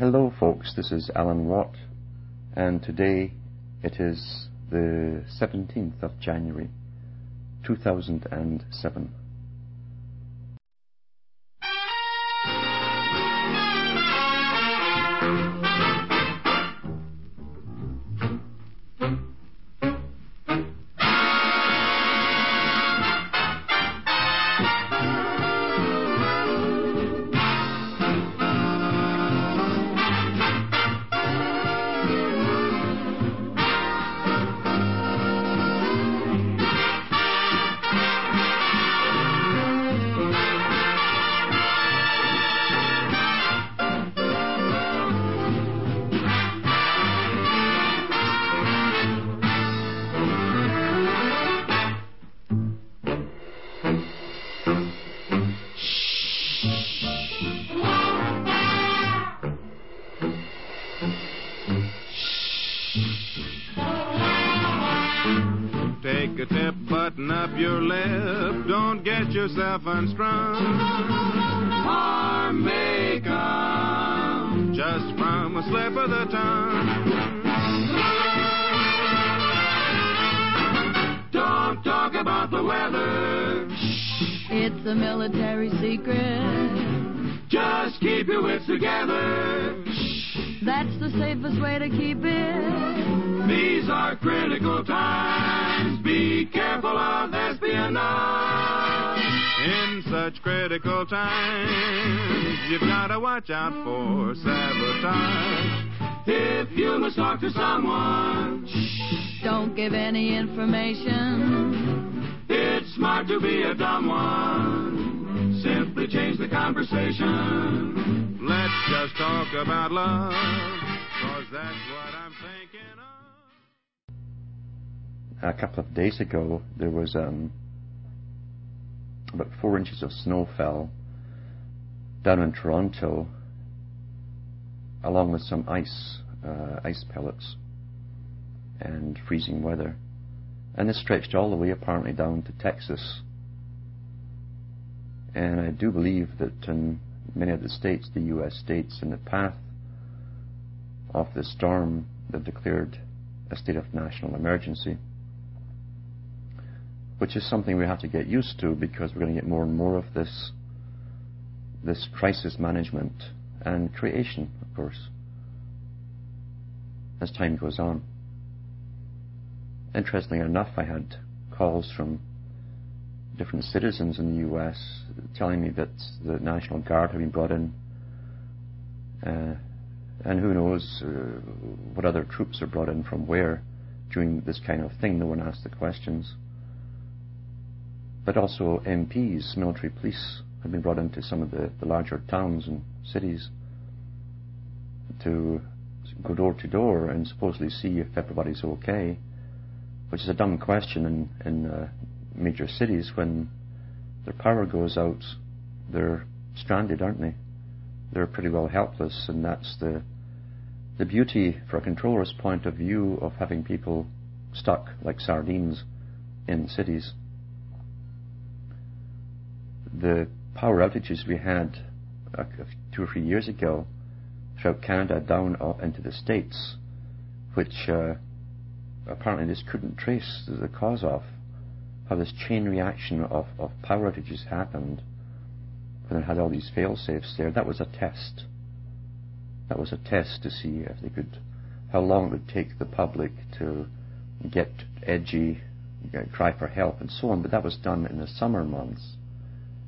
Hello, folks. This is Alan Watt, and today it is the 17th of January, 2007. Times, you've got to watch out for sabotage. If you must talk to someone, Don't give any information. it's smart to be a dumb one. Simply change the conversation. Let's just talk about love, cause that's what I'm thinking of. A couple of days ago, there was um, about four inches of snow fell down in Toronto, along with some ice, uh, ice pellets, and freezing weather. And this stretched all the way apparently down to Texas. And I do believe that in many of the states, the US states, in the path of the storm, they've declared a state of national emergency, which is something we have to get used to because we're going to get more and more of this, this crisis management and creation, of course, as time goes on. Interestingly enough, I had calls from different citizens in the US telling me that the National Guard had been brought in, uh, and who knows uh, what other troops are brought in from where during this kind of thing. No one asked the questions. But also MPs, military police, have been brought into some of the, the larger towns and cities to go door to door and supposedly see if everybody's okay, which is a dumb question in, in uh, major cities when their power goes out, they're stranded, aren't they? They're pretty well helpless, and that's the the beauty, for a controller's point of view, of having people stuck like sardines in cities. The power outages we had two or three years ago throughout Canada down up into the States, which uh, apparently this couldn't trace the cause of, how this chain reaction of, of power outages happened when they had all these fail safes there. That was a test. That was a test to see if they could, how long it would take the public to get edgy, cry for help, and so on. But that was done in the summer months.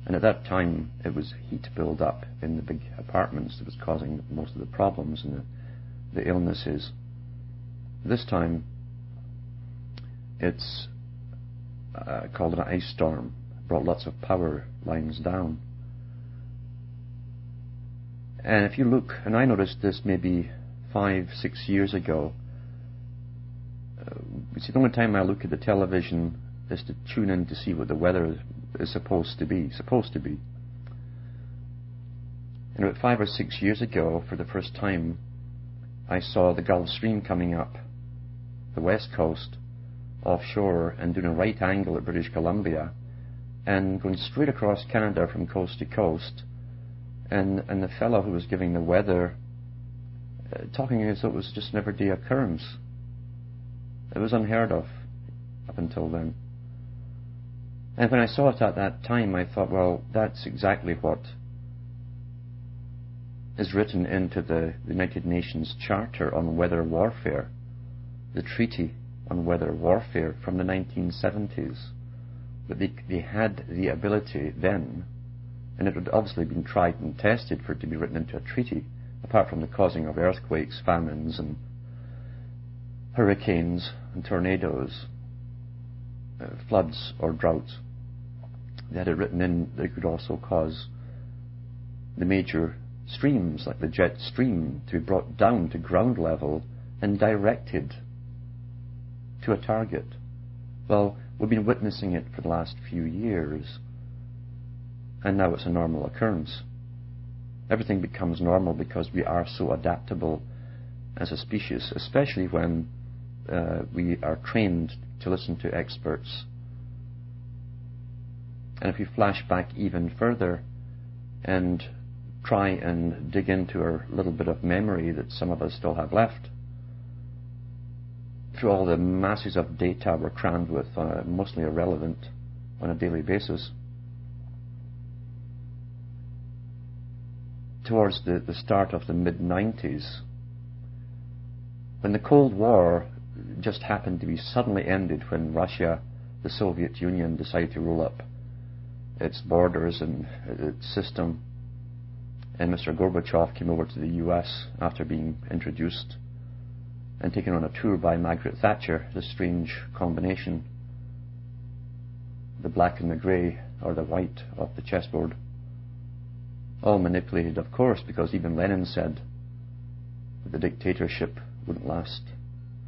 And at that time, it was heat build up in the big apartments that was causing most of the problems and the, the illnesses. This time, it's uh, called an ice storm, brought lots of power lines down. And if you look, and I noticed this maybe five, six years ago, uh, see, the only time I look at the television is to tune in to see what the weather is supposed to be, supposed to be. And about five or six years ago, for the first time, I saw the Gulf Stream coming up the west coast, offshore, and doing a right angle at British Columbia, and going straight across Canada from coast to coast. And, and the fellow who was giving the weather uh, talking as though it was just an everyday occurrence. It was unheard of up until then. And when I saw it at that time, I thought, well, that's exactly what is written into the United Nations Charter on Weather Warfare, the Treaty on Weather Warfare from the 1970s. But they, they had the ability then, and it had obviously been tried and tested for it to be written into a treaty, apart from the causing of earthquakes, famines, and hurricanes and tornadoes, uh, floods or droughts. They had it written in that it could also cause the major streams, like the jet stream, to be brought down to ground level and directed to a target. Well, we've been witnessing it for the last few years, and now it's a normal occurrence. Everything becomes normal because we are so adaptable as a species, especially when uh, we are trained to listen to experts. And if we flash back even further and try and dig into our little bit of memory that some of us still have left, through all the masses of data we're crammed with, uh, mostly irrelevant on a daily basis. Towards the, the start of the mid 90s, when the Cold War just happened to be suddenly ended when Russia, the Soviet Union, decided to roll up its borders and its system, and Mr. Gorbachev came over to the US after being introduced and taken on a tour by Margaret Thatcher, the strange combination, the black and the grey, or the white of the chessboard. All manipulated, of course, because even Lenin said that the dictatorship wouldn't last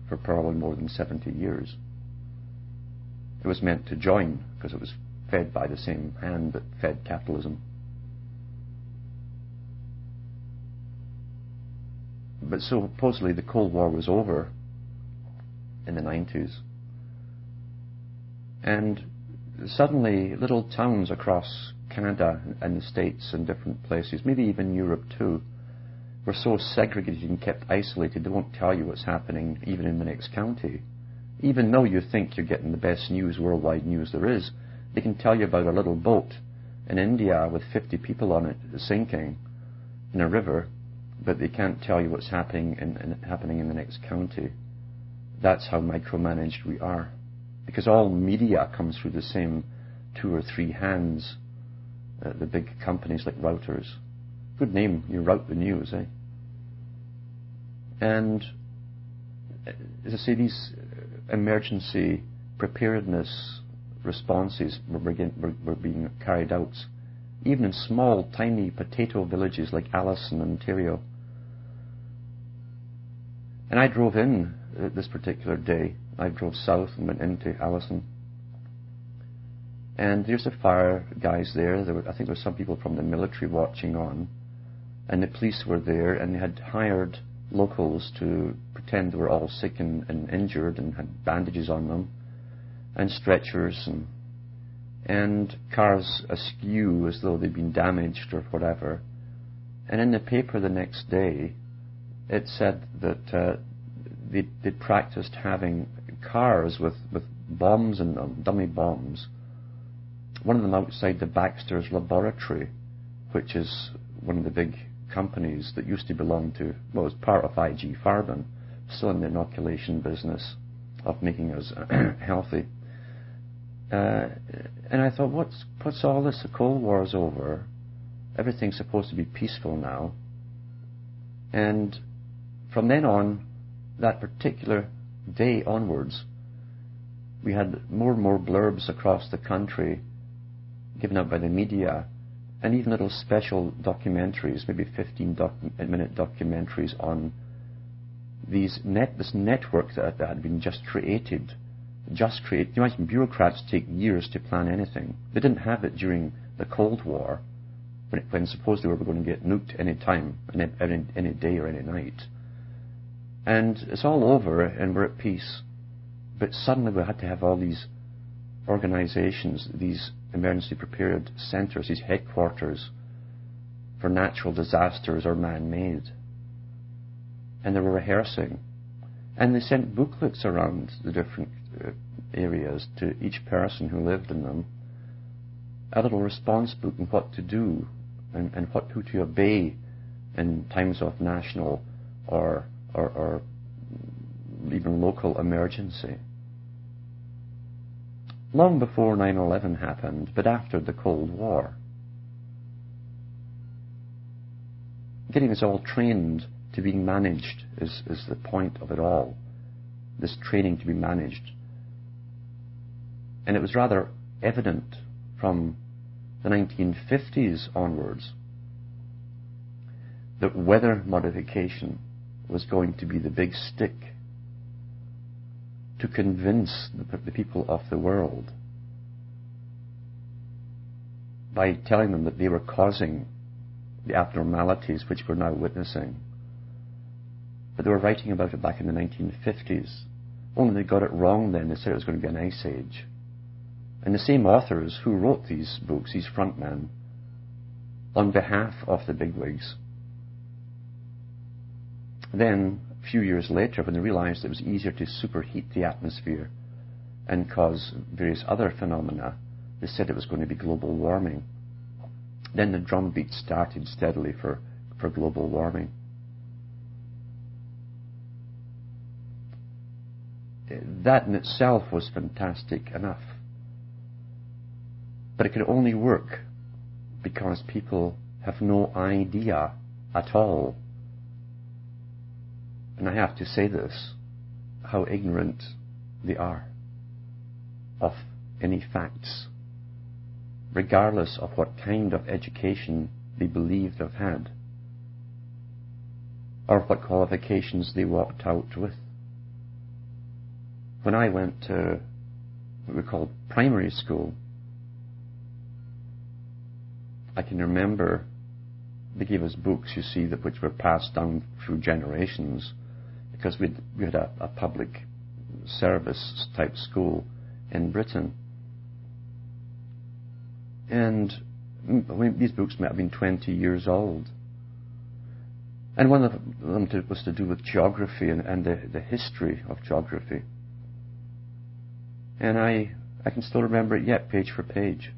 for probably more than 70 years. It was meant to join because it was fed by the same hand that fed capitalism. But supposedly the Cold War was over in the 90s. And suddenly little towns across Canada and the States and different places, maybe even Europe too, were so segregated and kept isolated they won't tell you what's happening even in the next county. Even though you think you're getting the best news, worldwide news there is, they can tell you about a little boat in India with 50 people on it sinking in a river but they can't tell you what's happening in, in, happening in the next county. That's how micromanaged we are. Because all media comes through the same two or three hands, uh, the big companies like Reuters. Good name, you route the news, eh? And uh, as I say, these emergency preparedness responses were, being carried out even in small, tiny potato villages like Alliston, Ontario. And I drove in uh, this particular day. I drove south and went into Alliston. And there's the fire guys there. there were, I think there were some people from the military watching on. And the police were there and they had hired locals to pretend they were all sick and, and injured and had bandages on them and stretchers and and cars askew as though they'd been damaged or whatever. And in the paper the next day, it said that uh, they'd, they'd, practiced having cars with, with bombs in them, dummy bombs. One of them outside the Baxter's laboratory, which is one of the big companies that used to belong to, well, was part of IG Farben, still in the inoculation business of making us healthy. Uh, and I thought, what's, what's all this? The Cold War's over. Everything's supposed to be peaceful now. And from then on, that particular day onwards, we had more and more blurbs across the country given out by the media, and even little special documentaries, maybe 15 doc- minute documentaries on these net, this network that, that had been just created just create. You imagine bureaucrats take years to plan anything. They didn't have it during the Cold War, when, when supposedly we were going to get nuked any time, any, any day or any night. And it's all over, and we're at peace. But suddenly we had to have all these organizations, these emergency prepared centers, these headquarters for natural disasters or man-made. and they were rehearsing. And they sent booklets around the different Uh, areas to each person who lived in them, a little response book on what to do and, and what who to obey in times of national or, or, or even local emergency. Long before 9-11 happened, but after the Cold War. Getting us all trained to being managed is, is the point of it all. This training to be managed. And it was rather evident from the 1950s onwards that weather modification was going to be the big stick to convince the, the people of the world by telling them that they were causing the abnormalities which we're now witnessing. But they were writing about it back in the 1950s. Only they got it wrong then. They said it was going to be an ice age. And the same authors who wrote these books, these frontmen, on behalf of the bigwigs, then, a few years later, when they realized it was easier to superheat the atmosphere and cause various other phenomena, they said it was going to be global warming. Then the drumbeat started steadily for, for global warming. That in itself was fantastic enough. But it could only work because people have no idea at all and I have to say this, how ignorant they are of any facts, regardless of what kind of education they believe they've had, or what qualifications they walked out with. When I went to what we called primary school, I can remember they gave us books, you see, that which were passed down through generations because we had a, a public service type school in Britain. And these books might have been 20 years old. And one of them to, was to do with geography and, and the, the history of geography. And I, I can still remember it yet, page for page,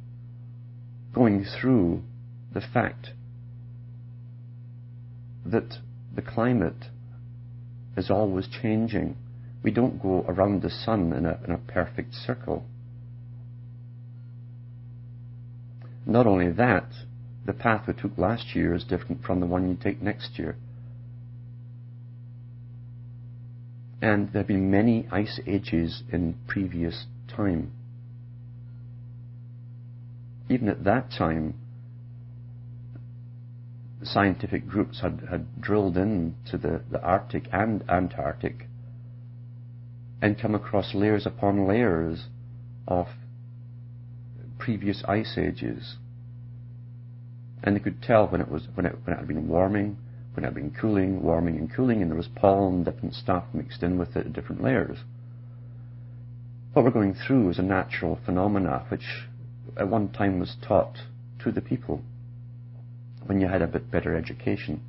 going through the fact that the climate is always changing. We don't go around the sun in a, in a perfect circle. Not only that, the path we took last year is different from the one you take next year. And there have been many ice ages in previous time. Even at that time, scientific groups had, had drilled into the, the Arctic and Antarctic and come across layers upon layers of previous ice ages. And they could tell when it was when it when it had been warming, when it had been cooling, warming and cooling, and there was pollen, different stuff mixed in with it, different layers. What we're going through is a natural phenomena which at one time was taught to the people when you had a bit better education.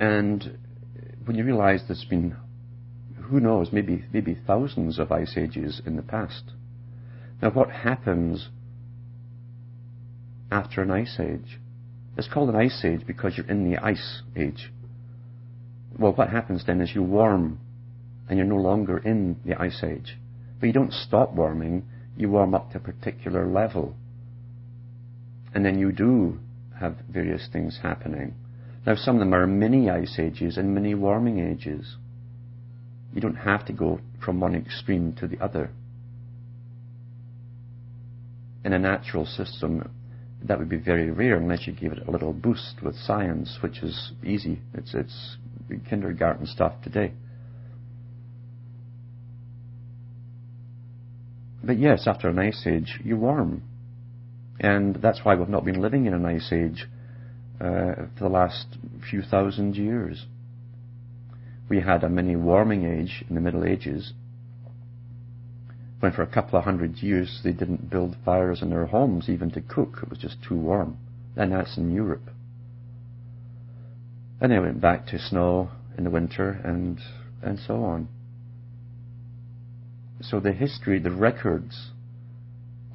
And when you realize there's been, who knows, maybe, maybe thousands of ice ages in the past. Now, what happens after an ice age? It's called an ice age because you're in the ice age. Well, what happens then is you warm and you're no longer in the ice age. But you don't stop warming, you warm up to a particular level. And then you do have various things happening. Now, some of them are mini ice ages and mini warming ages. You don't have to go from one extreme to the other. In a natural system, that would be very rare unless you gave it a little boost with science, which is easy. It's, it's kindergarten stuff today. But yes, after an ice age, you warm. And that's why we've not been living in an ice age uh, for the last few thousand years. We had a mini warming age in the Middle Ages when for a couple of hundred years they didn't build fires in their homes even to cook. It was just too warm. And that's in Europe. And then went back to snow in the winter and, and so on. So the history, the records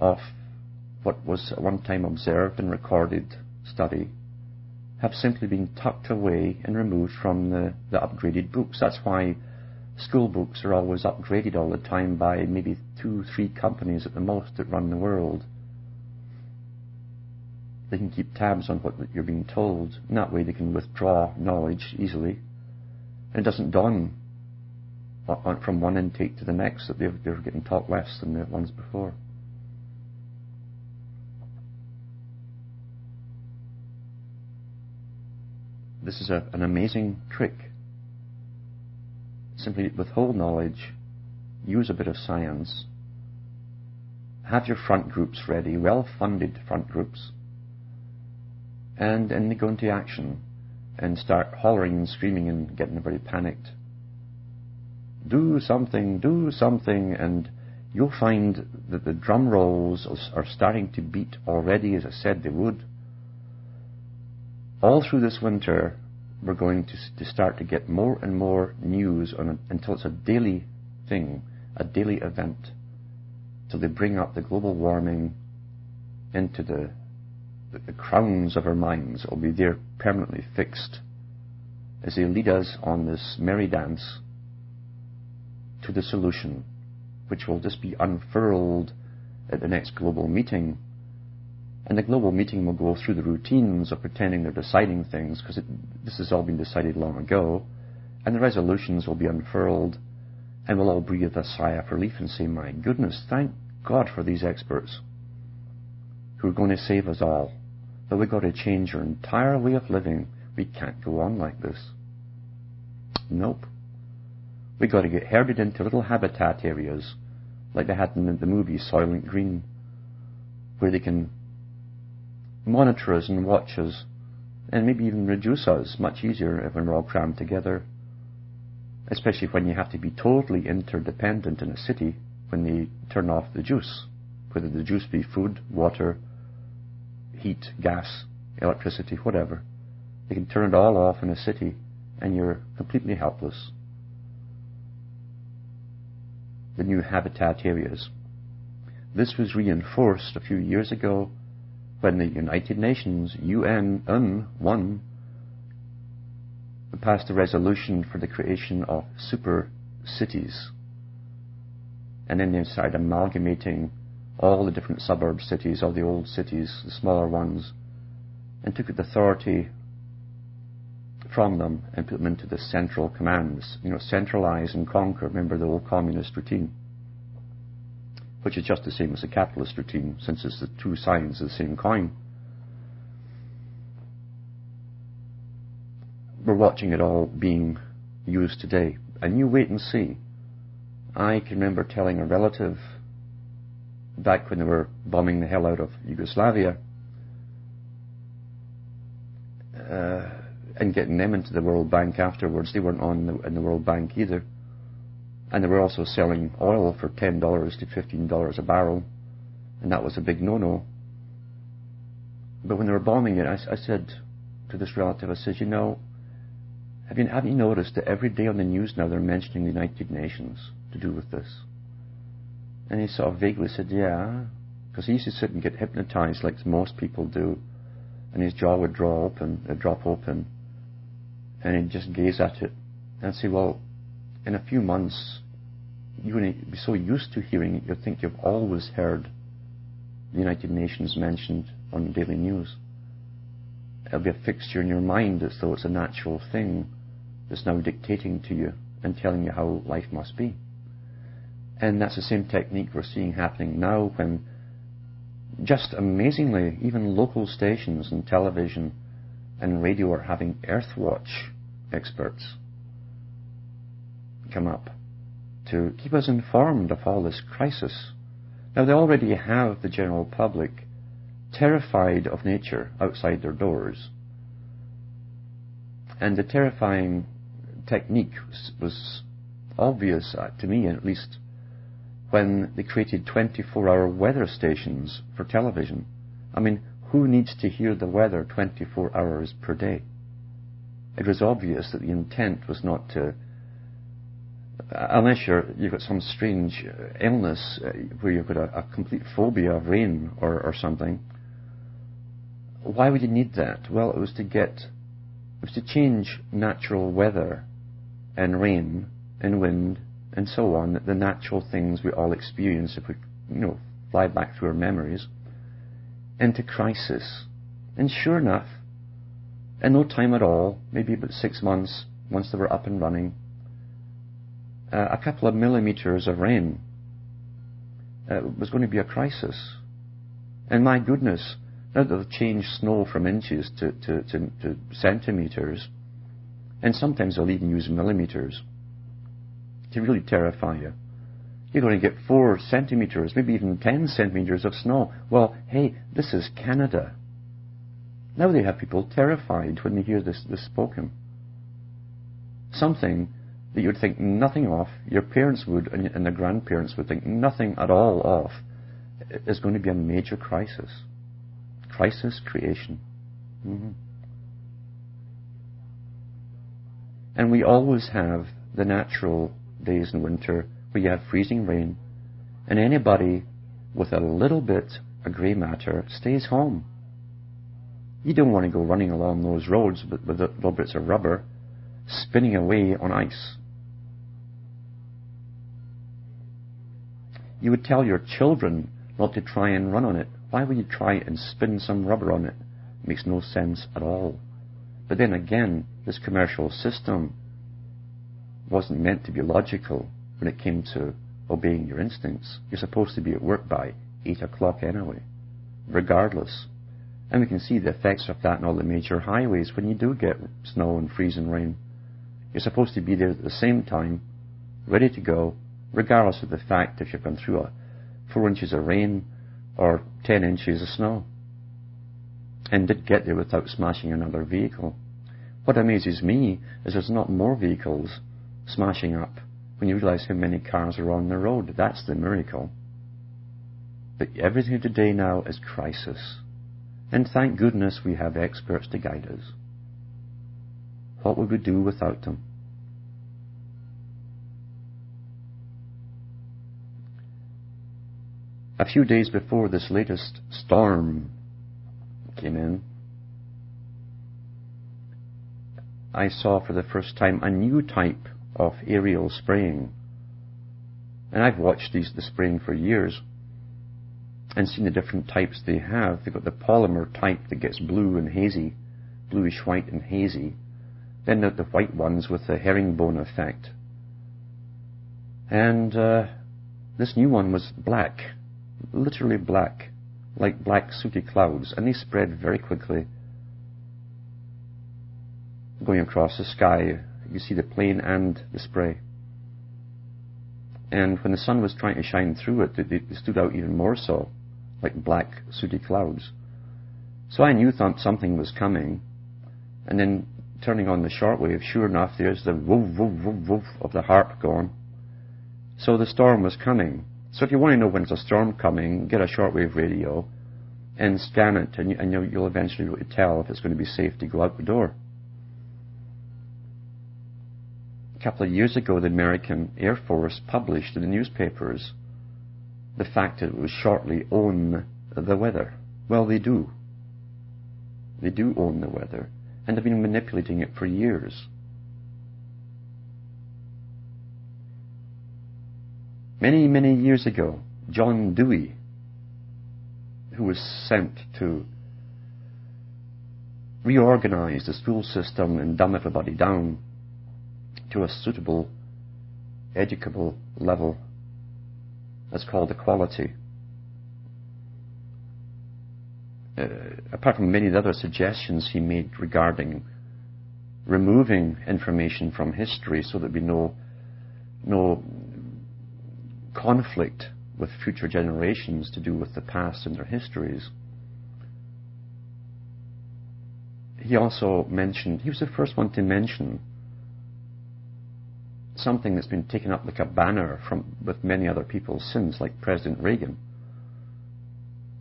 of what was at one time observed and recorded study have simply been tucked away and removed from the, the upgraded books. That's why school books are always upgraded all the time by maybe two, three companies at the most that run the world. They can keep tabs on what you're being told, and that way they can withdraw knowledge easily. And it doesn't dawn from one intake to the next that they're, they're getting taught less than the ones before. This is a, an amazing trick. Simply withhold knowledge, use a bit of science, have your front groups ready, well funded front groups, and then they go into action and start hollering and screaming and getting everybody panicked. Do something, do something, and you'll find that the drum rolls are starting to beat already, as I said they would all through this winter, we're going to, to start to get more and more news on until it's a daily thing, a daily event, till they bring up the global warming into the, the, the crowns of our minds. It'll be there permanently fixed as they lead us on this merry dance to the solution, which will just be unfurled at the next global meeting and the global meeting will go through the routines of pretending they're deciding things, because this has all been decided long ago. And the resolutions will be unfurled, and we'll all breathe a sigh of relief and say, My goodness, thank God for these experts who are going to save us all. But we've got to change our entire way of living. We can't go on like this. Nope. We've got to get herded into little habitat areas, like they had in the movie Soylent Green, where they can monitor us and watch us, and maybe even reduce us much easier if we're all crammed together. Especially when you have to be totally interdependent in a city when they turn off the juice, whether the juice be food, water, heat, gas, electricity, whatever. They can turn it all off in a city and you're completely helpless. The new habitat areas. This was reinforced a few years ago when the United Nations, UN, passed a resolution for the creation of super cities. And then they started amalgamating all the different suburb cities, all the old cities, the smaller ones, and took the authority from them and put them into the central commands. You know, centralize and conquer. Remember the old communist routine which is just the same as the capitalist routine, since it's the two sides of the same coin. We're watching it all being used today. And you wait and see. I can remember telling a relative back when they were bombing the hell out of Yugoslavia uh, and getting them into the World Bank afterwards. They weren't on the, in the World Bank either and they were also selling oil for $10 to $15 a barrel, and that was a big no-no. But when they were bombing it, I, I said to this relative, I said, you know, have you, have you noticed that every day on the news now they're mentioning the United Nations to do with this? And he sort of vaguely said, yeah, because he used to sit and get hypnotized like most people do, and his jaw would draw open, uh, drop open, and he'd just gaze at it and say, well, in a few months, you will be so used to hearing it, you'll think you've always heard the United Nations mentioned on daily news. It'll be a fixture in your mind as though it's a natural thing that's now dictating to you and telling you how life must be. And that's the same technique we're seeing happening now when just amazingly, even local stations and television and radio are having Earthwatch experts come up to keep us informed of all this crisis. Now, they already have the general public terrified of nature outside their doors. And the terrifying technique was, was obvious uh, to me, at least, when they created 24 hour weather stations for television. I mean, who needs to hear the weather 24 hours per day? it was obvious that the intent was not to, unless you're, you've got some strange illness uh, where you've got a, a complete phobia of rain or, or something. Why would you need that? Well, it was to get, it was to change natural weather and rain and wind and so on, the natural things we all experience if we, you know, fly back through our memories, into crisis. And sure enough, in no time at all, maybe about six months, once they were up and running, uh, a couple of millimeters of rain uh, was going to be a crisis. And my goodness, now they've changed snow from inches to, to, to, to centimeters, and sometimes they'll even use millimeters to really terrify you. You're going to get four centimeters, maybe even ten centimeters of snow. Well, hey, this is Canada. Now they have people terrified when they hear this, this spoken. Something that you'd think nothing of, your parents would, and, and their grandparents would think nothing at all of, is going to be a major crisis. Crisis creation. Mm-hmm. And we always have the natural days in winter where you have freezing rain, and anybody with a little bit of grey matter stays home. You don't want to go running along those roads with, with little bits of rubber spinning away on ice. You would tell your children not to try and run on it. Why would you try and spin some rubber on it? It makes no sense at all. But then again, this commercial system wasn't meant to be logical when it came to obeying your instincts. You're supposed to be at work by 8 o'clock anyway, regardless. And we can see the effects of that on all the major highways when you do get snow and freezing rain. You're supposed to be there at the same time, ready to go, regardless of the fact if you've gone through a four inches of rain or ten inches of snow. And did get there without smashing another vehicle. What amazes me is there's not more vehicles smashing up when you realize how many cars are on the road. That's the miracle. But everything today now is crisis. And thank goodness we have experts to guide us. What would we do without them? A few days before this latest storm came in, I saw for the first time a new type of aerial spraying. And I've watched these the spraying for years and seen the different types they have. They've got the polymer type that gets blue and hazy, bluish white and hazy. Then the white ones with the herringbone effect. And uh, this new one was black, literally black, like black sooty clouds, and they spread very quickly, going across the sky you see the plane and the spray. And when the sun was trying to shine through it, they, they stood out even more so, like black, sooty clouds. So I knew th- something was coming. And then turning on the shortwave, sure enough, there's the woof, woof, woof, woof of the HAARP going. So the storm was coming. So if you want to know when there's a storm coming, get a shortwave radio and scan it, and, you, and you'll, eventually tell if it's going to be safe to go out the door. A couple of years ago, the American Air Force published in the newspapers the fact that it would shortly own the weather. Well, they do. They do own the weather, and have been manipulating it for years. Many, many years ago, John Dewey, who was sent to reorganize the school system and dumb everybody down, to a suitable, educable level. That's called equality. Uh, apart from many other suggestions he made regarding removing information from history so there'd be no, no conflict with future generations to do with the past and their histories. He also mentioned, he was the first one to mention something that's been taken up like a banner from, with many other people since, like President Reagan.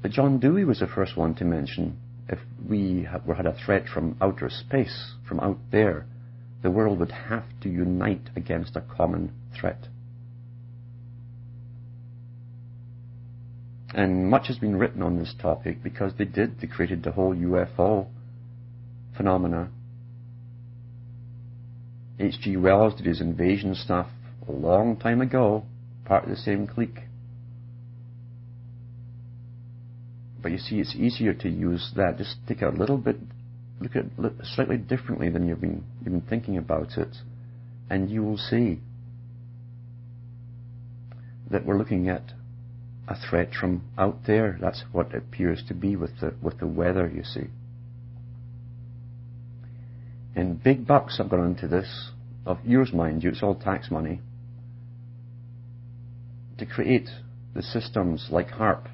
But John Dewey was the first one to mention if we had a threat from outer space, from out there, the world would have to unite against a common threat. And much has been written on this topic because they did, they created the whole UFO phenomena. H.G. Wells did his invasion stuff a long time ago, part of the same clique. But you see, it's easier to use that. Just take a little bit, look at it slightly differently than you've been, you've been thinking about it, and you will see that we're looking at a threat from out there. That's what it appears to be with the, with the weather, you see. And big bucks have gone into this, of yours, mind you, it's all tax money, to create the systems like HAARP.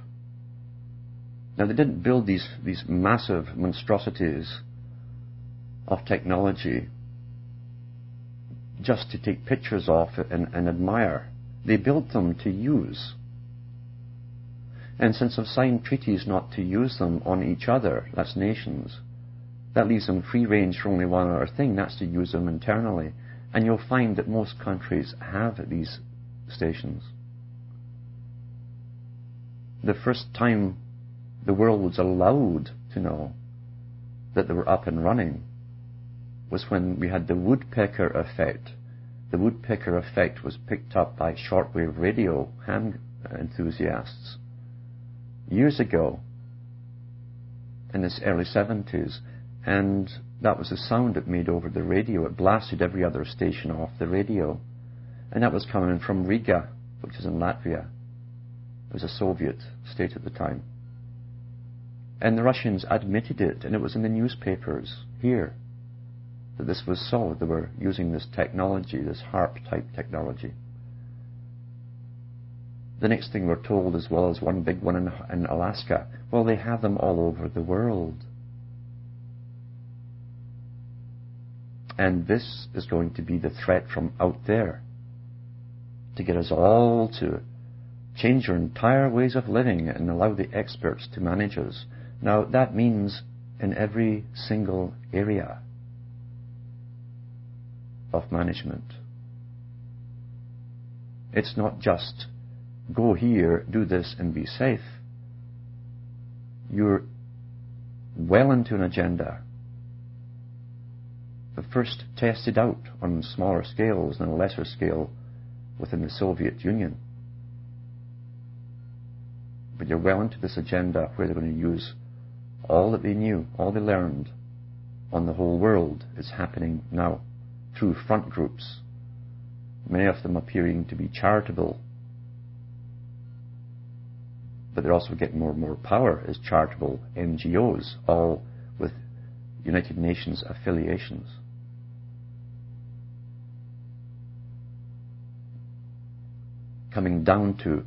Now, they didn't build these, these massive monstrosities of technology just to take pictures of and, and admire. They built them to use. And since they've signed treaties not to use them on each other, that's nations, that leaves them free range for only one other thing, that's to use them internally. And you'll find that most countries have these stations. The first time the world was allowed to know that they were up and running was when we had the woodpecker effect. The woodpecker effect was picked up by shortwave radio ham enthusiasts years ago in the early 70s, and that was the sound it made over the radio. It blasted every other station off the radio. And that was coming from Riga, which is in Latvia. It was a Soviet state at the time. And the Russians admitted it, and it was in the newspapers here that this was so. They were using this technology, this HAARP type technology. The next thing we're told, as well as one big one in, in Alaska, well, they have them all over the world. And this is going to be the threat from out there to get us all to change our entire ways of living and allow the experts to manage us. Now, that means in every single area of management. It's not just go here, do this, and be safe. You're well into an agenda. But first tested out on smaller scales and a lesser scale within the Soviet Union. But you're well into this agenda where they're going to use all that they knew, all they learned on the whole world is happening now through front groups, many of them appearing to be charitable but they're also getting more and more power as charitable NGOs, all with United Nations affiliations. Coming down to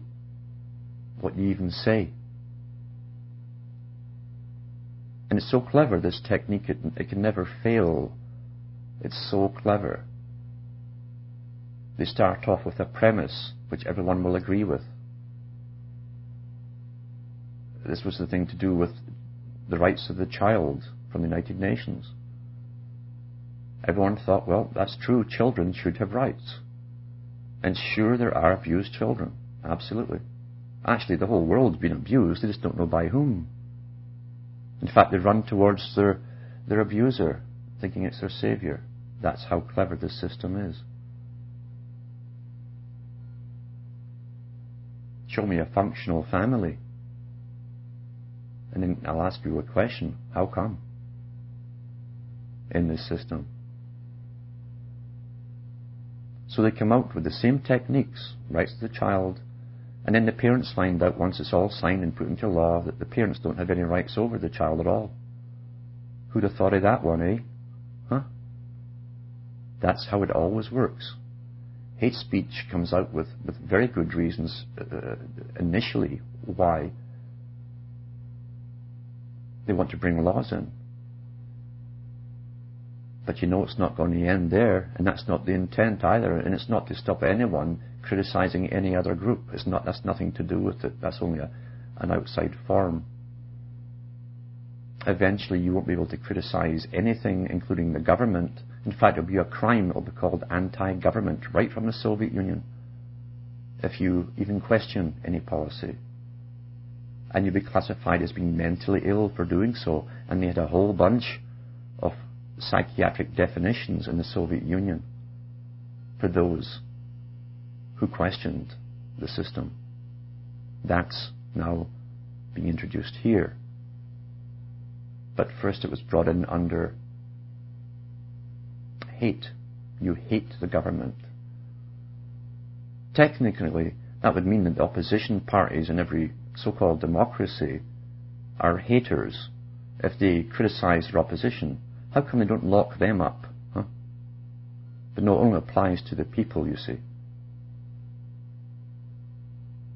what you even say. And it's so clever, this technique, it, it can never fail. It's so clever. They start off with a premise which everyone will agree with this was the thing to do with the rights of the child from the United Nations. Everyone thought, well, that's true, children should have rights. And sure, there are abused children. Absolutely. Actually, the whole world's been abused, they just don't know by whom. In fact, they run towards their, their abuser, thinking it's their savior. That's how clever this system is. Show me a functional family and then I'll ask you a question. How come? In this system. So they come out with the same techniques, rights to the child, and then the parents find out once it's all signed and put into law that the parents don't have any rights over the child at all. Who'd have thought of that one, eh? Huh? That's how it always works. Hate speech comes out with, with very good reasons uh, initially why they want to bring laws in. But you know it's not going to end there, and that's not the intent either, and it's not to stop anyone criticizing any other group. It's not, that's nothing to do with it. That's only a, an outside form. eventually you won't be able to criticize anything, including the government. In fact, it'll be a crime. It'll be called anti-government, right from the Soviet Union, if you even question any policy. And you'll be classified as being mentally ill for doing so. And they had a whole bunch of psychiatric definitions in the Soviet Union for those who questioned the system. That's now being introduced here. But first it was brought in under hate. You hate the government. Technically, that would mean that the opposition parties in every so-called democracy are haters if they criticize their opposition. How come they don't lock them up? Huh? But no, it only applies to the people, you see.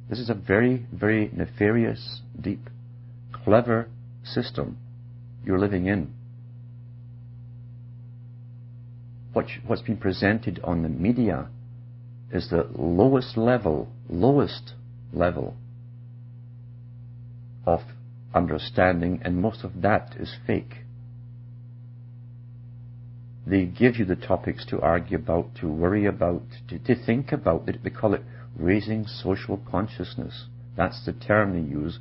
This is a very, very nefarious, deep, clever system you're living in. what's been presented on the media is the lowest level, lowest level of understanding, and most of that is fake. They give you the topics to argue about, to worry about, to, to think about. They, they call it raising social consciousness. That's the term they use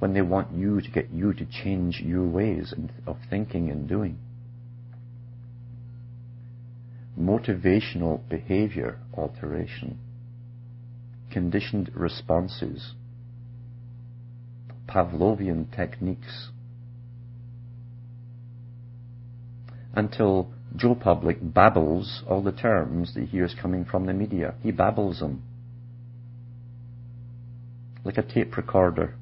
when they want you to get you to change your ways of thinking and doing. Motivational behavior alteration, conditioned responses, Pavlovian techniques, until Joe Public babbles all the terms that he hears coming from the media. He babbles them like a tape recorder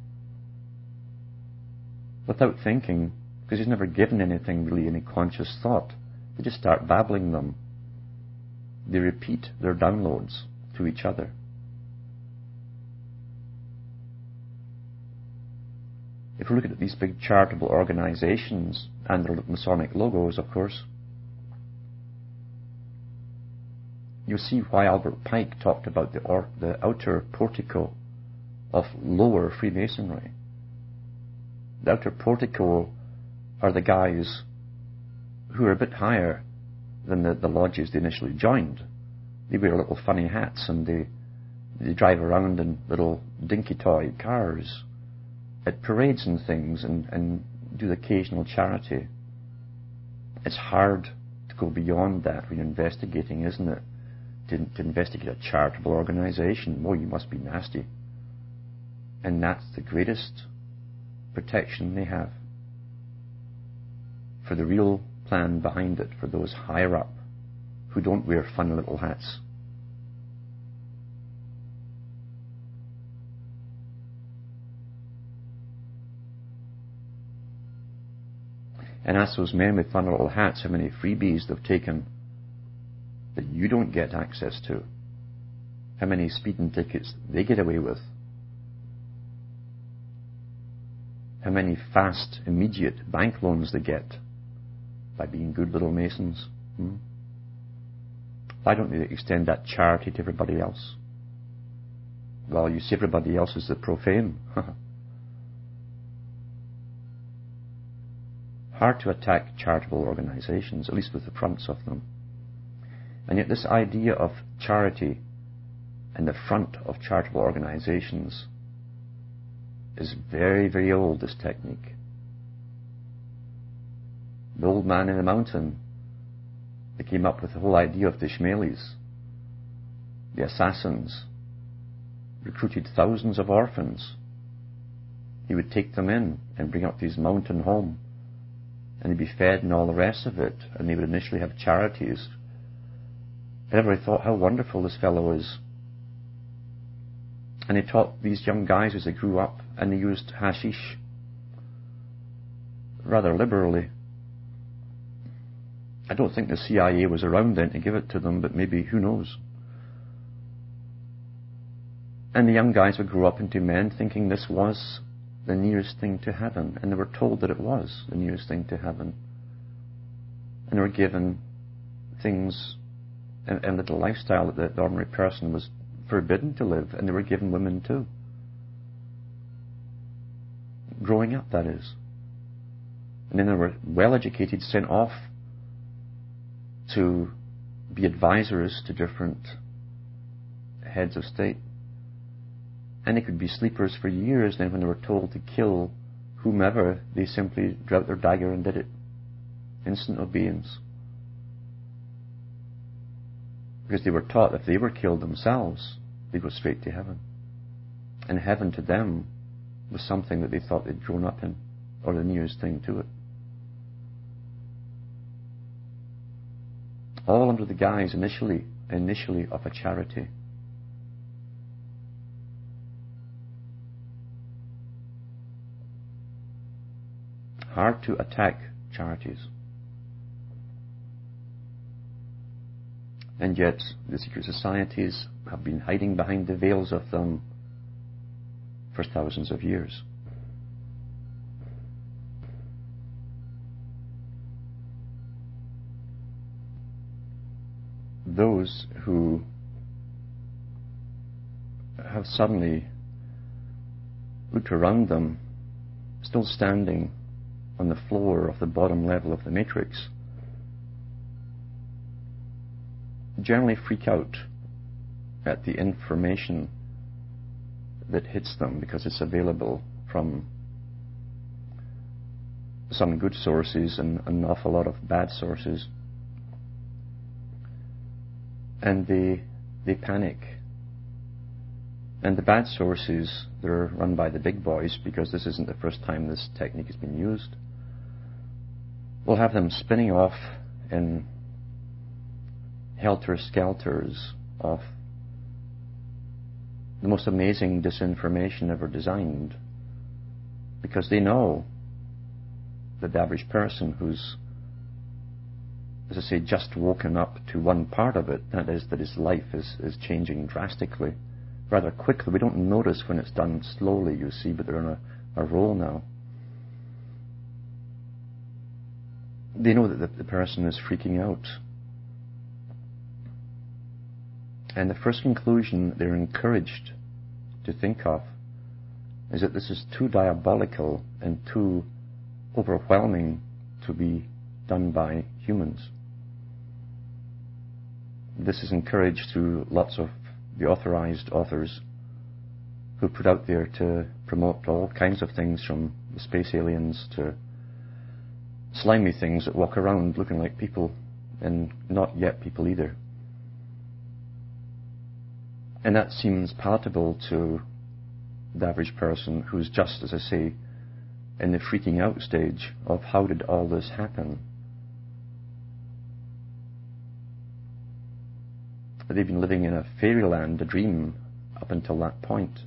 without thinking, because he's never given anything really any conscious thought. They just start babbling them. They repeat their downloads to each other. If we look at these big charitable organizations and their Masonic logos, of course, you'll see why Albert Pike talked about the, or, the outer portico of lower Freemasonry. The outer portico are the guys who are a bit higher than the, the lodges they initially joined. They wear little funny hats and they, they drive around in little dinky toy cars at parades and things and, and do the occasional charity. It's hard to go beyond that when you're investigating, isn't it? To, to investigate a charitable organization. Well, you must be nasty. And that's the greatest protection they have for the real plan behind it for those higher up who don't wear funny little hats. And ask those men with funny little hats how many freebies they've taken that you don't get access to. How many speeding tickets they get away with. how many fast, immediate bank loans they get by being good little masons. Hmm? Why don't they extend that charity to everybody else? Well, you see everybody else is the profane. Hard to attack charitable organizations, at least with the fronts of them. And yet this idea of charity and the front of charitable organizations is very, very old, this technique. The old man in the mountain that came up with the whole idea of the Ishmaelis, the assassins, recruited thousands of orphans. He would take them in and bring up these mountain home, and they'd be fed and all the rest of it, and they would initially have charities. And everybody thought how wonderful this fellow is. And he taught these young guys as they grew up, and they used hashish rather liberally. I don't think the CIA was around then to give it to them, but maybe, who knows? And the young guys would grow up into men thinking this was the nearest thing to heaven, and they were told that it was the nearest thing to heaven. And they were given things and, that the lifestyle that the ordinary person was forbidden to live, and they were given women too. Growing up, that is. And then they were well educated, sent off to be advisors to different heads of state. And they could be sleepers for years, then when they were told to kill whomever, they simply drew out their dagger and did it. Instant obedience. Because they were taught if they were killed themselves, they'd go straight to heaven. And heaven to them was something that they thought they'd grown up in, or the nearest thing to it. All under the guise initially, initially of a charity. Hard to attack charities. And yet, the secret societies have been hiding behind the veils of them for thousands of years. Those who have suddenly looked around them, still standing on the floor of the bottom level of the matrix, generally freak out at the information that hits them because it's available from some good sources and an awful lot of bad sources. And they, they panic. And the bad sources, they're run by the big boys because this isn't the first time this technique has been used. We'll have them spinning off in helter skelters of the most amazing disinformation ever designed because they know that the average person who's, as I say, just woken up to one part of it, that is, that his life is, is changing drastically, rather quickly. We don't notice when it's done slowly, you see, but they're on a, a roll now. They know that the, the person is freaking out And the first conclusion they're encouraged to think of is that this is too diabolical and too overwhelming to be done by humans. This is encouraged through lots of the authorized authors who put out there to promote all kinds of things from the space aliens to slimy things that walk around looking like people and not yet people either. And that seems palatable to the average person who's just, as I say, in the freaking out stage of how did all this happen? They've been living in a fairyland, a dream, up until that point,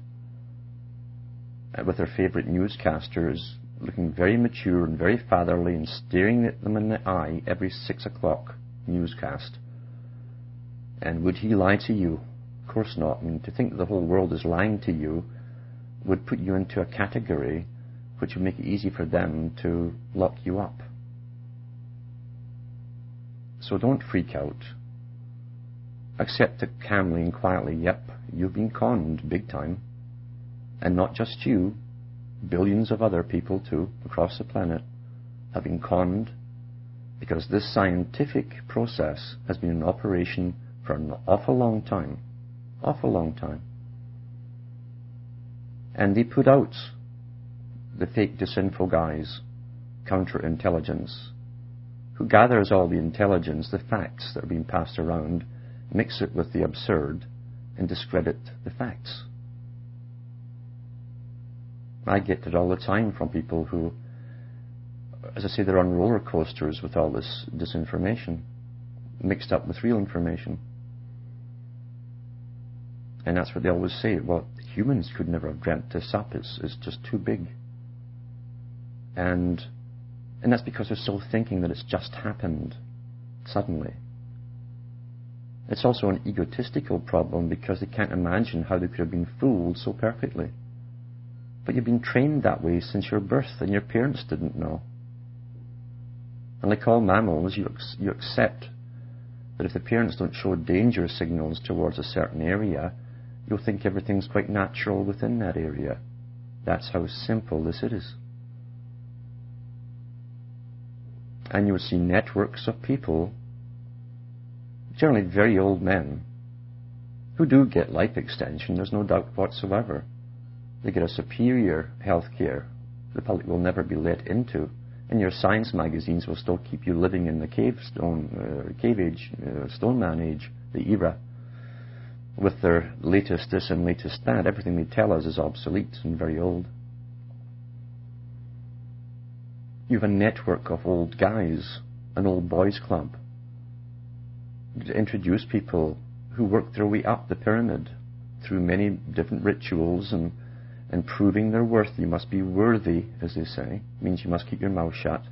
uh, with their favourite newscasters looking very mature and very fatherly and staring at them in the eye every six o'clock newscast. And would he lie to you? Of course not. I mean, to think that the whole world is lying to you would put you into a category which would make it easy for them to lock you up. So don't freak out. Accept it calmly and quietly. Yep, you've been conned big time. And not just you, billions of other people too, across the planet, have been conned because this scientific process has been in operation for an awful long time awful long time. And they put out the fake disinfo guys, counterintelligence, who gathers all the intelligence, the facts that are being passed around, mix it with the absurd, and discredit the facts. I get it all the time from people who, as I say, they're on roller coasters with all this disinformation, mixed up with real information. And that's what they always say. Well, humans could never have dreamt this up. It's, it's just too big. And, and that's because they're still thinking that it's just happened suddenly. It's also an egotistical problem because they can't imagine how they could have been fooled so perfectly. But you've been trained that way since your birth and your parents didn't know. And like all mammals, you, you accept that if the parents don't show danger signals towards a certain area, you'll think everything's quite natural within that area. That's how simple this is. And you will see networks of people, generally very old men, who do get life extension, there's no doubt whatsoever. They get a superior health care the public will never be let into. And your science magazines will still keep you living in the cave stone, uh, cave age, uh, stone man age, the era, with their latest this and latest that. Everything they tell us is obsolete and very old. You have a network of old guys, an old boys club, to introduce people who work their way up the pyramid through many different rituals and and proving their worth. You must be worthy, as they say. It means you must keep your mouth shut.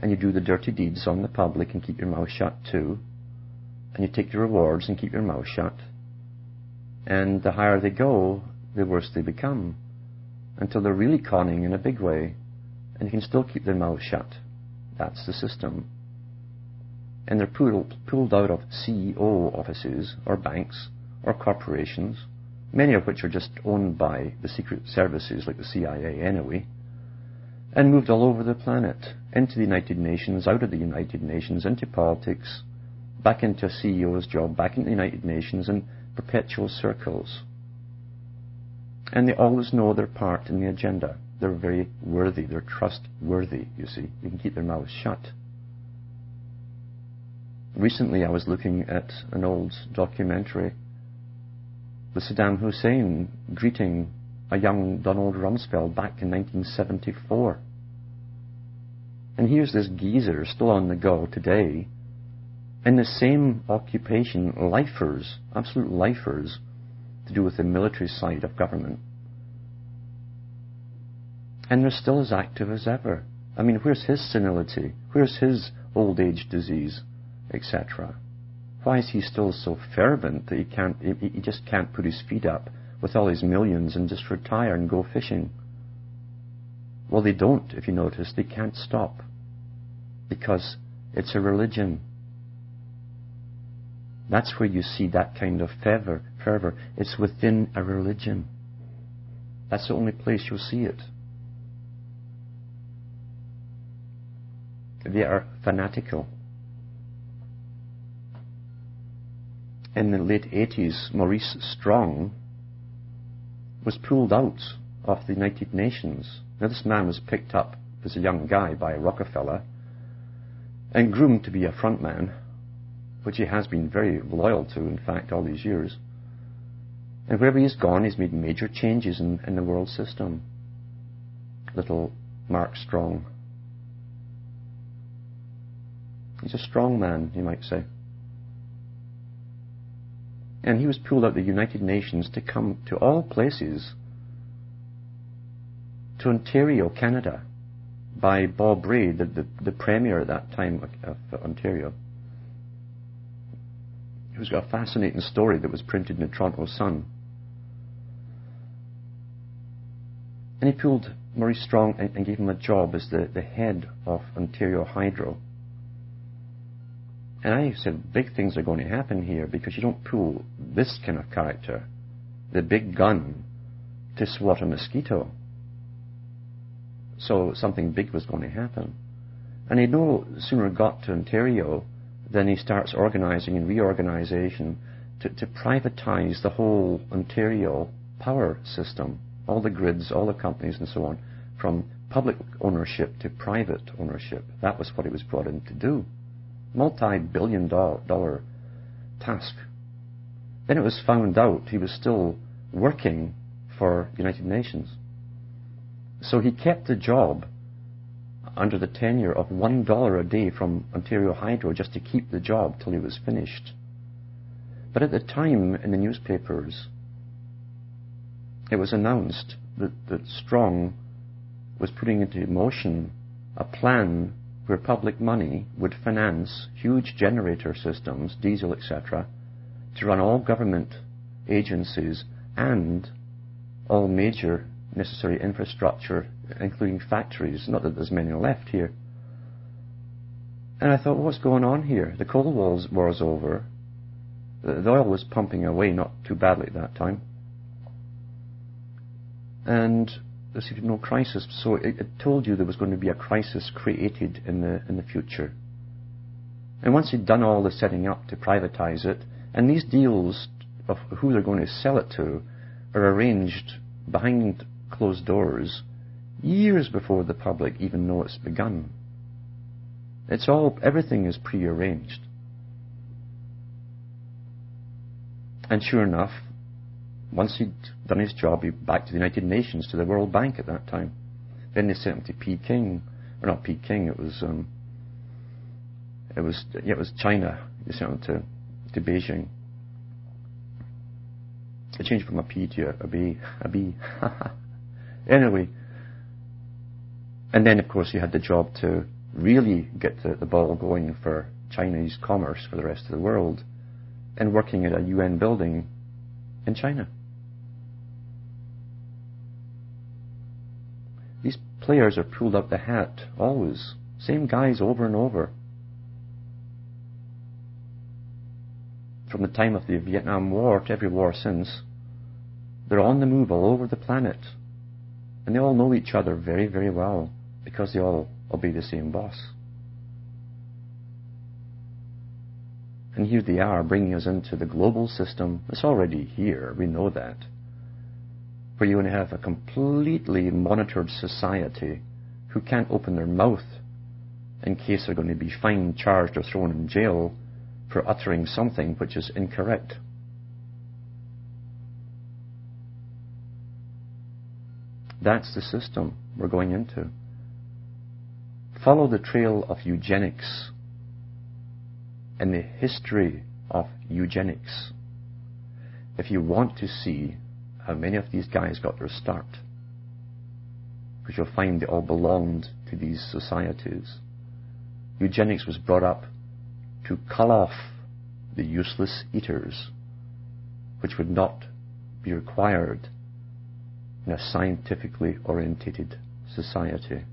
And you do the dirty deeds on the public and keep your mouth shut too. And you take the rewards and keep your mouth shut. And the higher they go, the worse they become. Until they're really conning in a big way. And you can still keep their mouth shut. That's the system. And they're pulled, pulled out of CEO offices or banks or corporations many of which are just owned by the secret services like the CIA anyway, and moved all over the planet, into the United Nations, out of the United Nations, into politics, back into a CEO's job, back into the United Nations, in perpetual circles. And they always know their part in the agenda. They're very worthy, they're trustworthy, you see. You can keep their mouths shut. Recently I was looking at an old documentary with Saddam Hussein greeting a young Donald Rumsfeld back in 1974. And here's this geezer still on the go today in the same occupation, lifers, absolute lifers, to do with the military side of government. And they're still as active as ever. I mean, where's his senility? Where's his old age disease, etc.? Why is he still so fervent that he can't, he just can't put his feet up with all his millions and just retire and go fishing? Well, they don't, if you notice. They can't stop. Because it's a religion. That's where you see that kind of fervor. fervor. It's within a religion. That's the only place you'll see it. They are fanatical. in the late 80s, Maurice Strong was pulled out of the United Nations. Now, this man was picked up as a young guy by Rockefeller and groomed to be a frontman, which he has been very loyal to, in fact, all these years. And wherever he's gone, he's made major changes in, in the world system. Little Mark Strong. He's a strong man, you might say. And he was pulled out of the United Nations to come to all places to Ontario, Canada, by Bob Rae, the, the, the premier at that time of, of Ontario, who's got a fascinating story that was printed in the Toronto Sun. And he pulled Maurice Strong and, and gave him a job as the, the head of Ontario Hydro. And I said, big things are going to happen here because you don't pull this kind of character, the big gun, to swat a mosquito. So something big was going to happen. And he'd no sooner got to Ontario than he starts organizing and reorganization to, to privatize the whole Ontario power system, all the grids, all the companies and so on, from public ownership to private ownership. That was what he was brought in to do multi-billion dollar task. Then it was found out he was still working for the United Nations. So he kept the job under the tenure of one dollar a day from Ontario Hydro just to keep the job till he was finished. But at the time in the newspapers, it was announced that, that Strong was putting into motion a plan where public money would finance huge generator systems, diesel, etc., to run all government agencies and all major necessary infrastructure, including factories. Not that there's many left here. And I thought, what's going on here? The Cold War's, War's over. The, the oil was pumping away, not too badly at that time. And there's no crisis. So it, it, told you there was going to be a crisis created in the in the future. And once he'd done all the setting up to privatize it, and these deals of who they're going to sell it to are arranged behind closed doors years before the public even know it's begun. It's all everything is prearranged. And sure enough, once he'd done his job, he back to the United Nations, to the World Bank at that time. Then they sent him to Peking, or not Peking, it was um, it was yeah, it was China. They sent him to to Beijing. I changed from a P to a B, a B. anyway, and then of course he had the job to really get the, the ball going for Chinese commerce for the rest of the world, and working at a UN building in China. These players are pulled up the hat, always. Same guys over and over. From the time of the Vietnam War to every war since, they're on the move all over the planet. And they all know each other very, very well because they all obey the same boss. And here they are bringing us into the global system. It's already here, we know that where you're going to have a completely monitored society who can't open their mouth in case they're going to be fined, charged, or thrown in jail for uttering something which is incorrect. That's the system we're going into. Follow the trail of eugenics and the history of eugenics if you want to see how many of these guys got their start. Because you'll find they all belonged to these societies. Eugenics was brought up to cull off the useless eaters, which would not be required in a scientifically orientated society.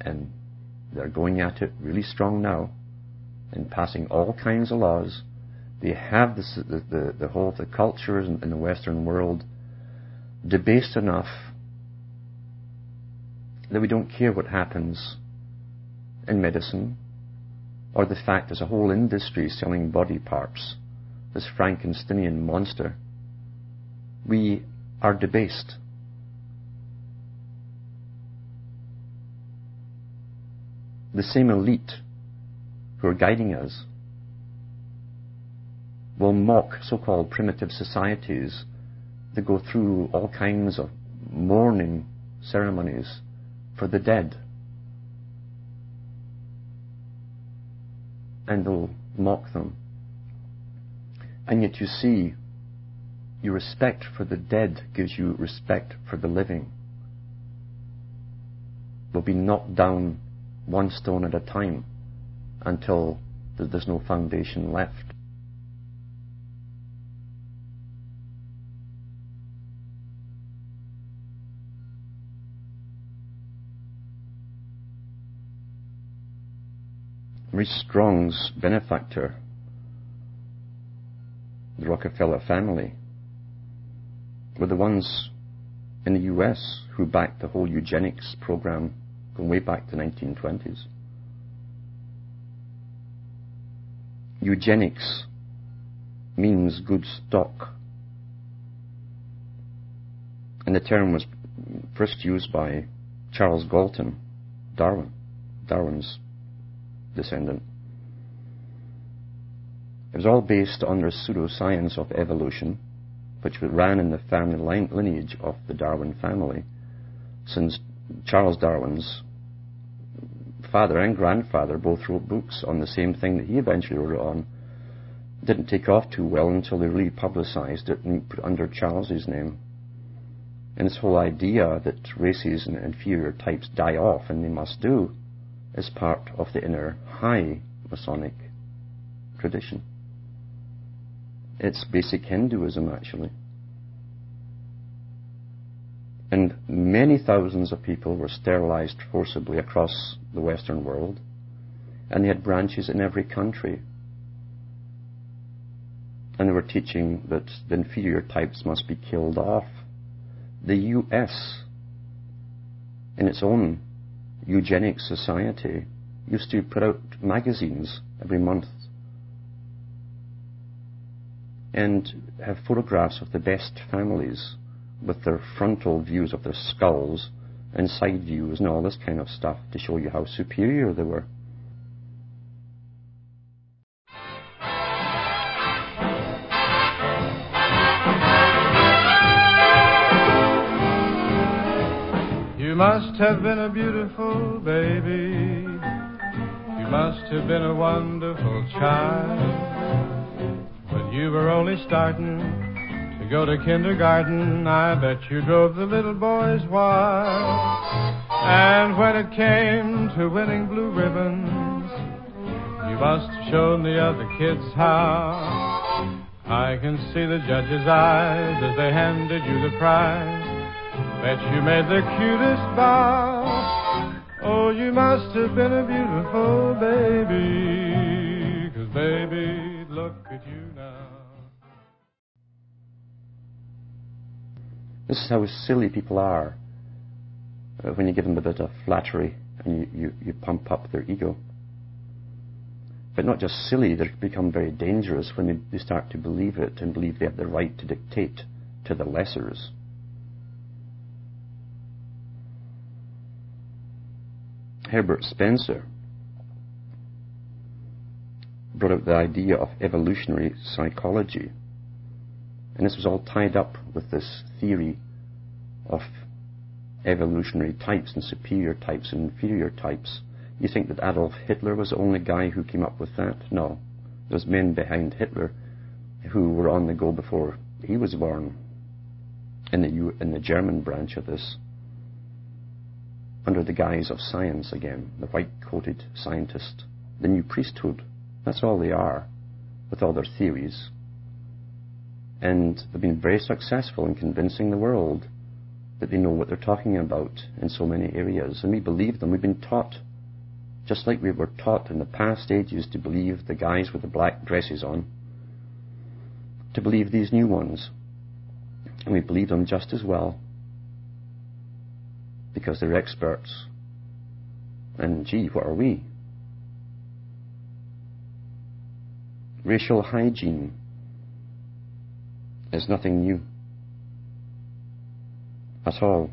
And they're going at it really strong now and passing all kinds of laws they have the, the, the whole of the cultures in, in the Western world debased enough that we don't care what happens in medicine or the fact there's a whole industry selling body parts, this Frankensteinian monster. We are debased. The same elite who are guiding us will mock so-called primitive societies that go through all kinds of mourning ceremonies for the dead. And they'll mock them. And yet you see, your respect for the dead gives you respect for the living. Will be knocked down one stone at a time until there's no foundation left. Maurice Strong's benefactor, the Rockefeller family, were the ones in the US who backed the whole eugenics program way back to the 1920s. Eugenics means good stock. And the term was first used by Charles Galton, Darwin, Darwin's descendant. It was all based on the pseudoscience of evolution, which ran in the family lineage of the Darwin family, since Charles Darwin's father and grandfather both wrote books on the same thing that he eventually wrote on. didn't take off too well until they really publicized it and put it under Charles's name. And this whole idea that races and inferior types die off, and they must do, is part of the inner high Masonic tradition. It's basic Hinduism, actually. And many thousands of people were sterilized forcibly across the Western world, and they had branches in every country. And they were teaching that the inferior types must be killed off. The US in its own eugenic society, used to put out magazines every month and have photographs of the best families with their frontal views of their skulls and side views and all this kind of stuff to show you how superior they were. You must have been a beautiful baby. You must have been a wonderful child. But you were only starting go to kindergarten. I bet you drove the little boys wild. And when it came to winning blue ribbons, you must have shown the other kids how. I can see the judge's eyes as they handed you the prize. Bet you made the cutest bow. Oh, you must have been a beautiful baby. Cause baby, This is how silly people are uh, when you give them a bit of flattery and you, you, you pump up their ego. But not just silly, they become very dangerous when they, they start to believe it and believe they have the right to dictate to the lessers. Herbert Spencer brought up the idea of evolutionary psychology. And this was all tied up with this theory of evolutionary types and superior types and inferior types. You think that Adolf Hitler was the only guy who came up with that? No. There's men behind Hitler who were on the go before he was born in the, in the German branch of this under the guise of science again, the white coated scientist, the new priesthood. That's all they are, with all their theories. And they've been very successful in convincing the world that they know what they're talking about in so many areas. And we believe them. We've been taught, just like we were taught in the past ages to believe the guys with the black dresses on, to believe these new ones. And we believe them just as well because they're experts. And gee, what are we? Racial hygiene is nothing new at all,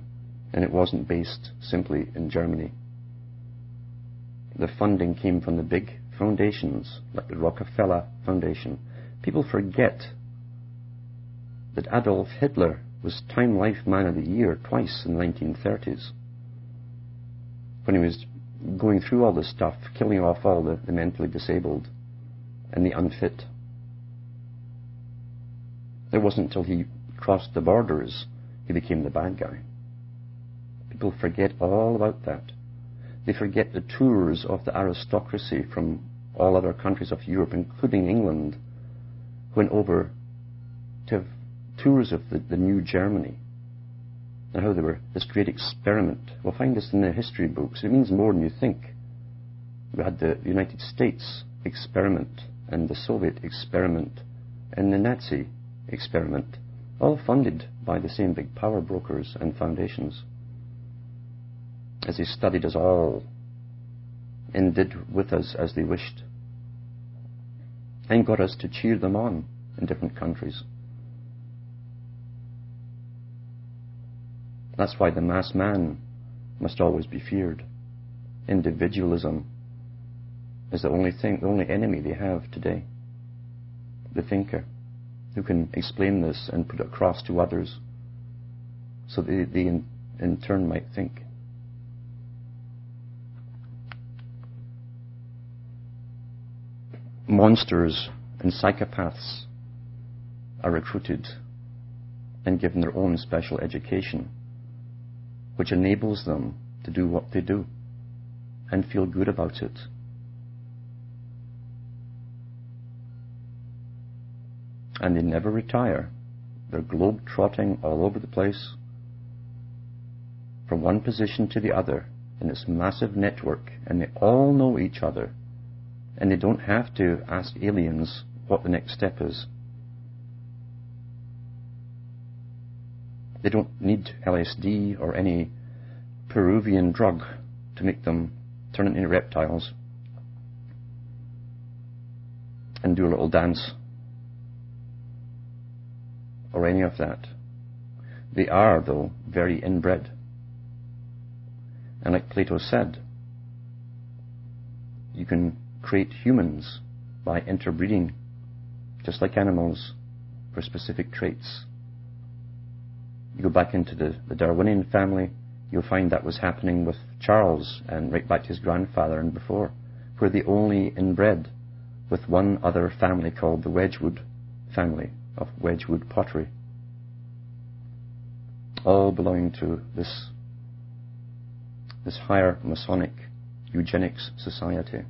and it wasn't based simply in Germany. The funding came from the big foundations, like the Rockefeller Foundation. People forget that Adolf Hitler was Time Life Man of the Year twice in the 1930s. When he was going through all this stuff, killing off all the, the mentally disabled and the unfit. It wasn't until he crossed the borders he became the bad guy. People forget all about that. They forget the tours of the aristocracy from all other countries of Europe, including England, went over to have tours of the, the new Germany and how they were this great experiment. We'll find this in the history books. It means more than you think. We had the United States experiment and the Soviet experiment and the Nazi experiment, all funded by the same big power brokers and foundations. As they studied us all and did with us as they wished, and got us to cheer them on in different countries. That's why the mass man must always be feared. Individualism is the only thing, the only enemy they have today. The thinker who can explain this and put it across to others so they, they in, in turn might think. Monsters and psychopaths are recruited and given their own special education which enables them to do what they do and feel good about it. And they never retire. They're globe trotting all over the place from one position to the other in this massive network, and they all know each other, and they don't have to ask aliens what the next step is. They don't need LSD or any Peruvian drug to make them turn into reptiles and do a little dance or any of that. They are, though, very inbred. And like Plato said, you can create humans by interbreeding, just like animals, for specific traits. You go back into the, the Darwinian family, you'll find that was happening with Charles and right back to his grandfather and before, where they only inbred with one other family called the Wedgwood family of Wedgwood pottery, all belonging to this, this higher Masonic eugenics society.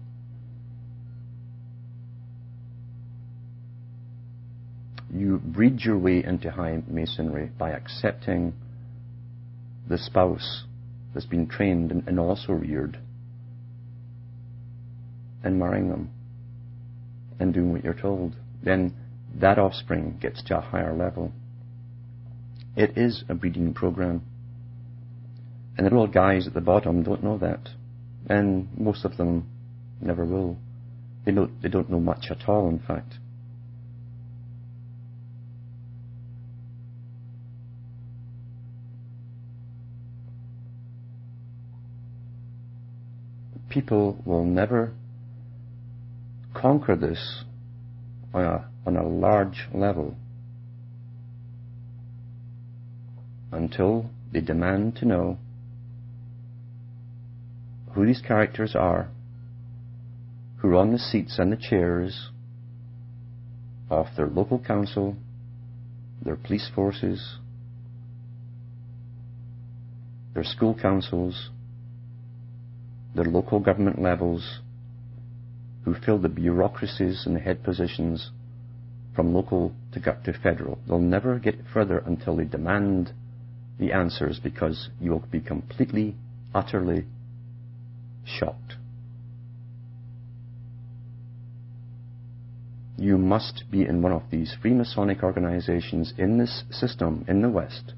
You breed your way into high masonry by accepting the spouse that's been trained and, also reared and marrying them and doing what you're told. Then that offspring gets to a higher level. It is a breeding program. And the little guys at the bottom don't know that. And most of them never will. They don't, they don't know much at all, in fact. People will never conquer this on a, on a large level until they demand to know who these characters are, who are on the seats and the chairs of their local council, their police forces, their school councils, their local government levels, who fill the bureaucracies and the head positions from local to, to federal. They'll never get further until they demand the answers because you will be completely, utterly shocked. You must be in one of these Freemasonic organizations in this system in the West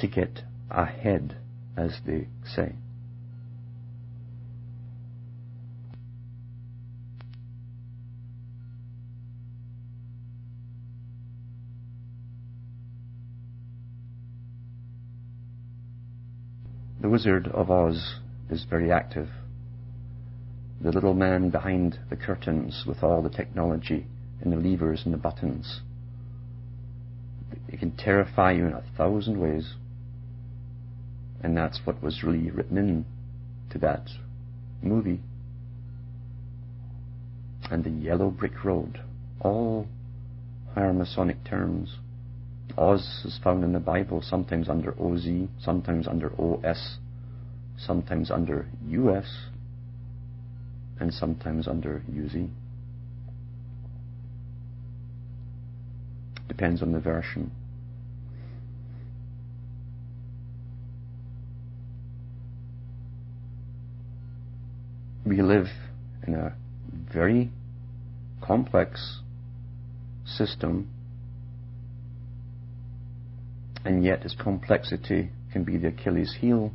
to get ahead, as they say. The Wizard of Oz is very active. The little man behind the curtains with all the technology and the levers and the buttons. It can terrify you in a thousand ways. And that's what was really written in to that movie. And the yellow brick road. All higher Masonic terms. Oz is found in the Bible sometimes under OZ, sometimes under OS, sometimes under US, and sometimes under UZ. Depends on the version. We live in a very complex system and yet its complexity can be the Achilles heel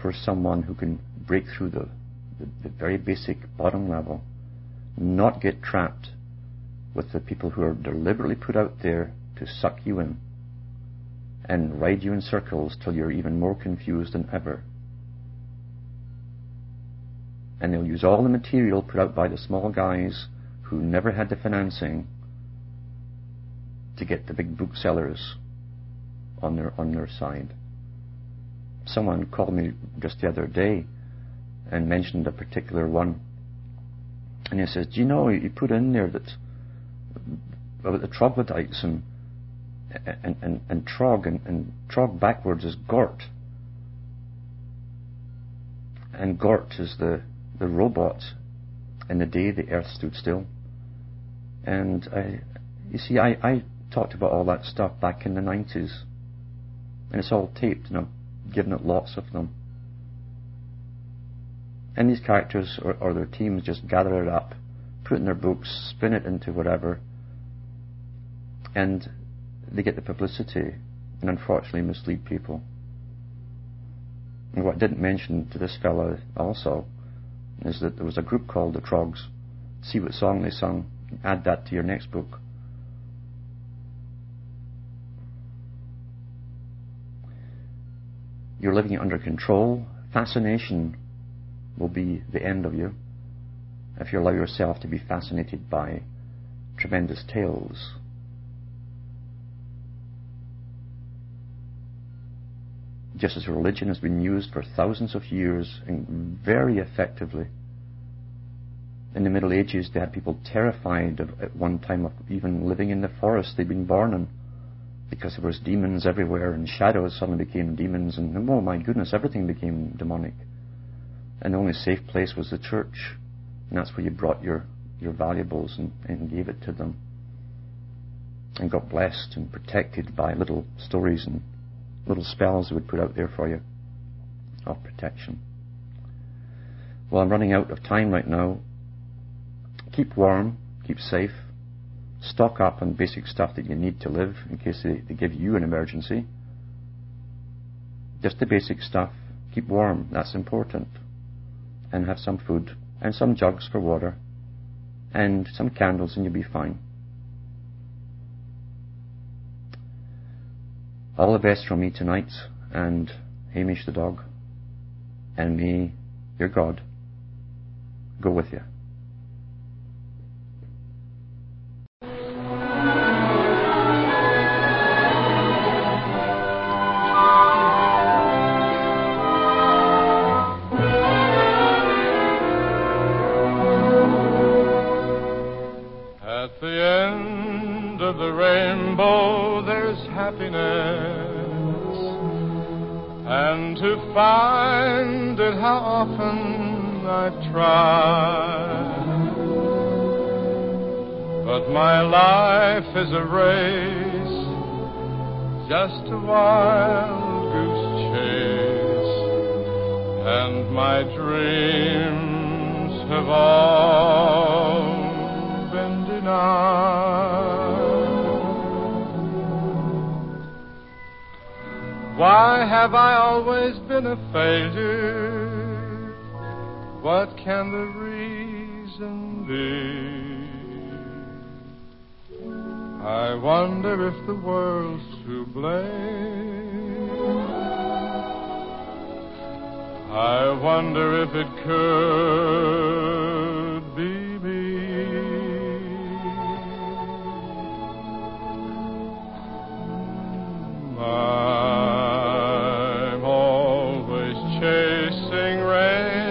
for someone who can break through the, the, the very basic bottom level, not get trapped with the people who are deliberately put out there to suck you in and ride you in circles till you're even more confused than ever. And they'll use all the material put out by the small guys who never had the financing to get the big booksellers on their on their side. Someone called me just the other day and mentioned a particular one, and he says, "Do you know you put in there that about the troglodytes and and and, and trog and, and trog backwards is gort, and gort is the the robot in the day the Earth stood still." And I, you see, I, I talked about all that stuff back in the 90s and it's all taped, and I've given it lots of them. And these characters or, or their teams just gather it up, put it in their books, spin it into whatever, and they get the publicity and unfortunately mislead people. And what I didn't mention to this fellow also is that there was a group called the Troggs. See what song they sung. Add that to your next book. You're living under control. Fascination will be the end of you if you allow yourself to be fascinated by tremendous tales. Just as religion has been used for thousands of years and very effectively. In the Middle Ages, they had people terrified of, at one time of even living in the forest they'd been born in because there was demons everywhere and shadows suddenly became demons and oh my goodness, everything became demonic. And the only safe place was the church. And that's where you brought your, your valuables and, and gave it to them. And got blessed and protected by little stories and little spells they would put out there for you of protection. Well, I'm running out of time right now. Keep warm, keep safe, stock up on basic stuff that you need to live in case they, they give you an emergency. Just the basic stuff. Keep warm, that's important. And have some food, and some jugs for water, and some candles, and you'll be fine. All the best from me tonight, and Hamish the dog, and me, your God go with you. Wild goose chase. And my dreams have all been denied. Why have I always been a failure? What can the I wonder if the world's to blame. I wonder if it could be me. I'm always chasing rainbows,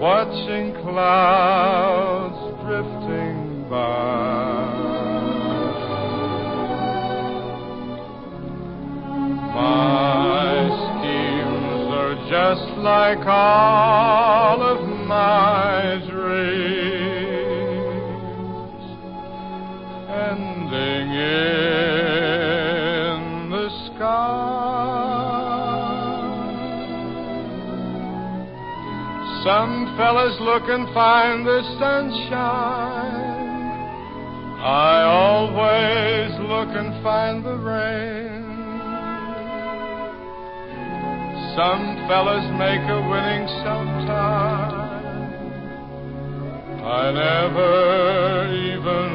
watching clouds just like all of my dreams, ending in the sky. Some fellas look and find the sunshine. I always look and find the rain. Some fellas make a winning sometime. I never even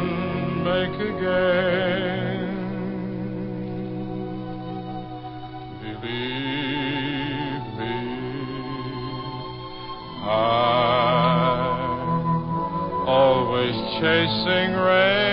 make a game. Believe me, I'm always chasing rainbows,